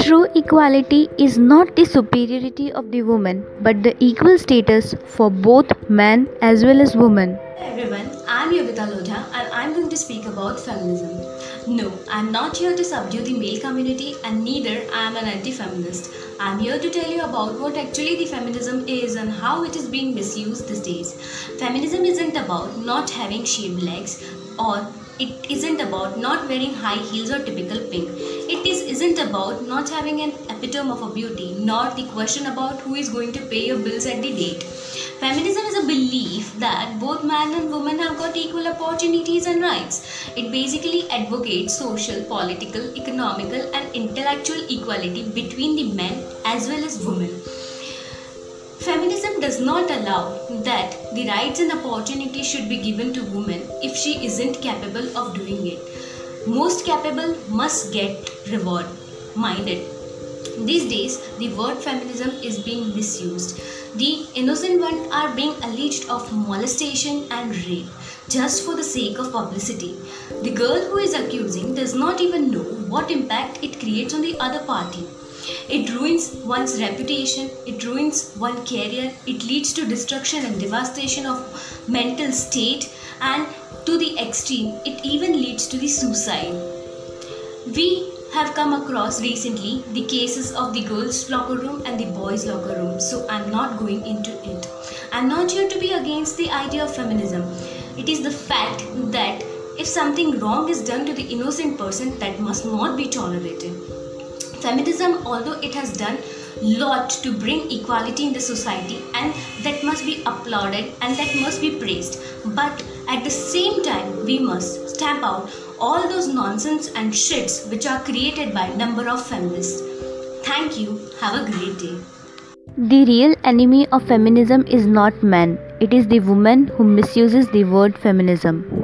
True equality is not the superiority of the woman, but the equal status for both men as well as women. Everyone, I'm Yogita Lodha and I'm going to speak about feminism. No, I'm not here to subdue the male community and neither I'm an anti-feminist. I'm here to tell you about what actually the feminism is and how it is being misused these days. Feminism isn't about not having shaved legs or it isn't about not wearing high heels or typical pink. It is, isn't about not having an epitome of a beauty, nor the question about who is going to pay your bills at the date. Feminism is a belief that both man and woman have got equal opportunities and rights. It basically advocates social, political, economical, and intellectual equality between the men as well as women. Does not allow that the rights and opportunities should be given to women if she isn't capable of doing it. Most capable must get reward minded. These days, the word feminism is being misused. The innocent ones are being alleged of molestation and rape just for the sake of publicity. The girl who is accusing does not even know what impact it creates on the other party. It ruins one's reputation, it ruins one's career, it leads to destruction and devastation of mental state and to the extreme, it even leads to the suicide. We have come across recently the cases of the girls' locker room and the boys' locker room, so I'm not going into it. I'm not here to be against the idea of feminism. It is the fact that if something wrong is done to the innocent person, that must not be tolerated. Feminism, although it has done lot to bring equality in the society and that must be applauded and that must be praised. But at the same time we must stamp out all those nonsense and shits which are created by number of feminists. Thank you. Have a great day. The real enemy of feminism is not man, it is the woman who misuses the word feminism.